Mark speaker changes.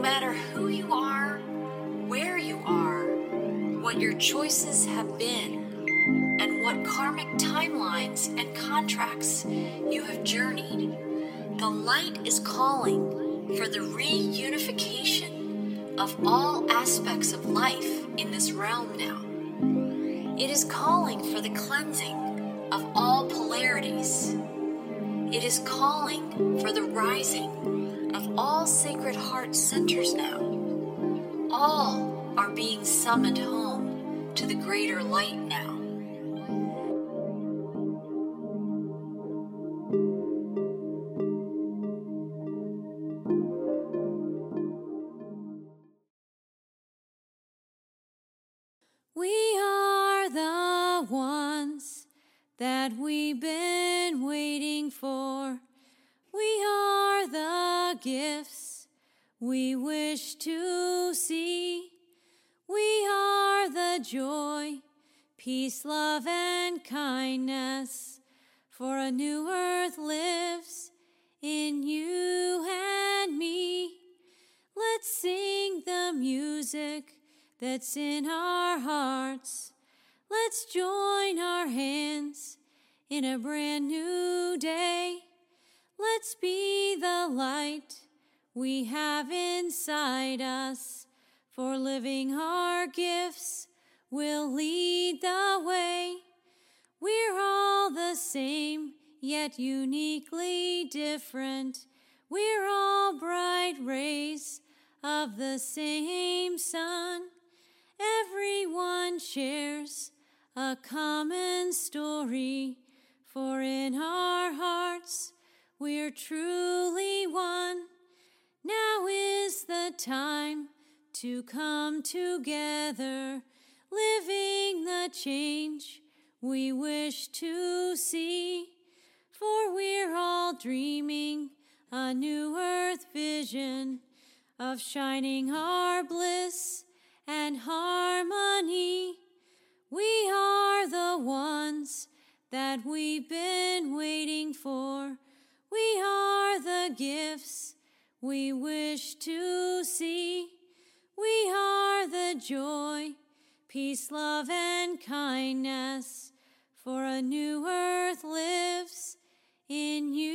Speaker 1: matter who you are, where you are, what your choices have been, and what karmic timelines and contracts you have journeyed, the light is calling for the reunification of all aspects of life in this realm now. It is calling for the cleansing of all polarities. It is calling for the rising all sacred heart centers now. All are being summoned home to the greater light now.
Speaker 2: We are the ones that been gifts we wish to see. We are the joy, peace, love, and kindness. For a new earth lives in you and me. Let's sing the music that's in our hearts. Let's join our hands in a brand new day. Let's be the light we have inside us, for living our gifts will lead the way. We're all the same, yet uniquely different. We're all bright rays of the same sun. Everyone shares a common story, for in our hearts we're truly one. Now is the time to come together, living the change we wish to see. For we're all dreaming a new earth vision of shining our bliss and harmony. We are the ones that we've been waiting for. We are the gifts we wish to see. We are the joy, peace, love, and kindness, for a new earth lives in you.